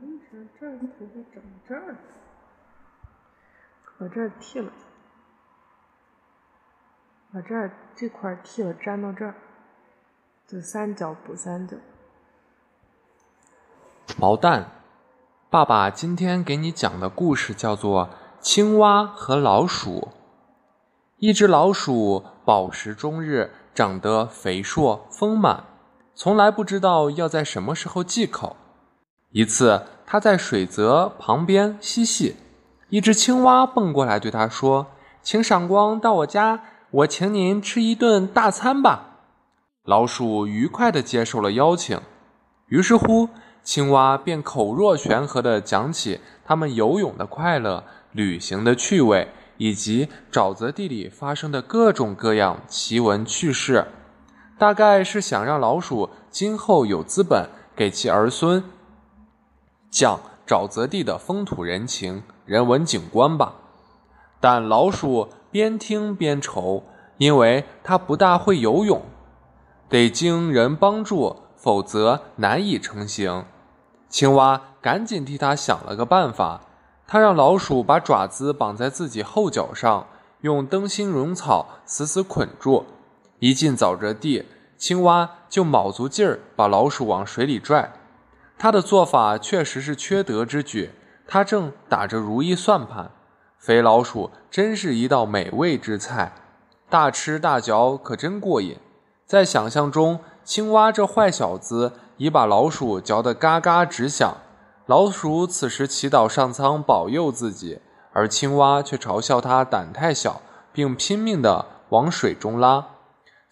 为啥这儿头发长这儿？把这儿剃了，把这儿这块儿剃了，粘到这儿，就三角补三角。毛蛋，爸爸今天给你讲的故事叫做《青蛙和老鼠》。一只老鼠饱食终日，长得肥硕丰满，从来不知道要在什么时候忌口。一次，它在水泽旁边嬉戏，一只青蛙蹦过来对它说：“请赏光到我家，我请您吃一顿大餐吧。”老鼠愉快地接受了邀请，于是乎。青蛙便口若悬河地讲起他们游泳的快乐、旅行的趣味，以及沼泽地里发生的各种各样奇闻趣事。大概是想让老鼠今后有资本给其儿孙讲沼泽地的风土人情、人文景观吧。但老鼠边听边愁，因为它不大会游泳，得经人帮助。否则难以成行。青蛙赶紧替他想了个办法，他让老鼠把爪子绑在自己后脚上，用灯芯绒草死死捆住。一进沼泽地，青蛙就卯足劲儿把老鼠往水里拽。他的做法确实是缺德之举。他正打着如意算盘，肥老鼠真是一道美味之菜，大吃大嚼可真过瘾。在想象中。青蛙这坏小子已把老鼠嚼得嘎嘎直响，老鼠此时祈祷上苍保佑自己，而青蛙却嘲笑他胆太小，并拼命地往水中拉。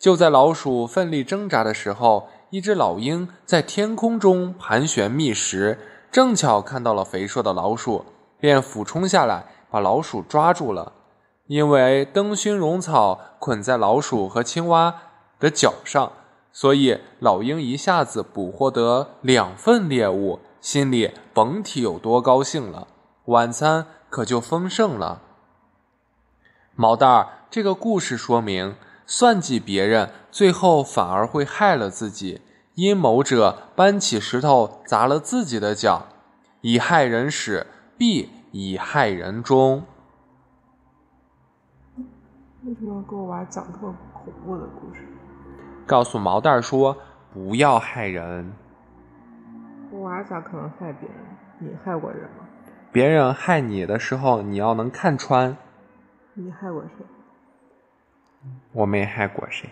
就在老鼠奋力挣扎的时候，一只老鹰在天空中盘旋觅食，正巧看到了肥硕的老鼠，便俯冲下来把老鼠抓住了。因为灯熏绒草捆在老鼠和青蛙的脚上。所以，老鹰一下子捕获得两份猎物，心里甭提有多高兴了。晚餐可就丰盛了。毛蛋儿，这个故事说明，算计别人，最后反而会害了自己。阴谋者搬起石头砸了自己的脚，以害人始，必以害人终。为什么要给我娃讲这么恐怖的故事？告诉毛蛋说：“不要害人。”我娃咋可能害别人？你害过人吗？别人害你的时候，你要能看穿。你害过谁？我没害过谁。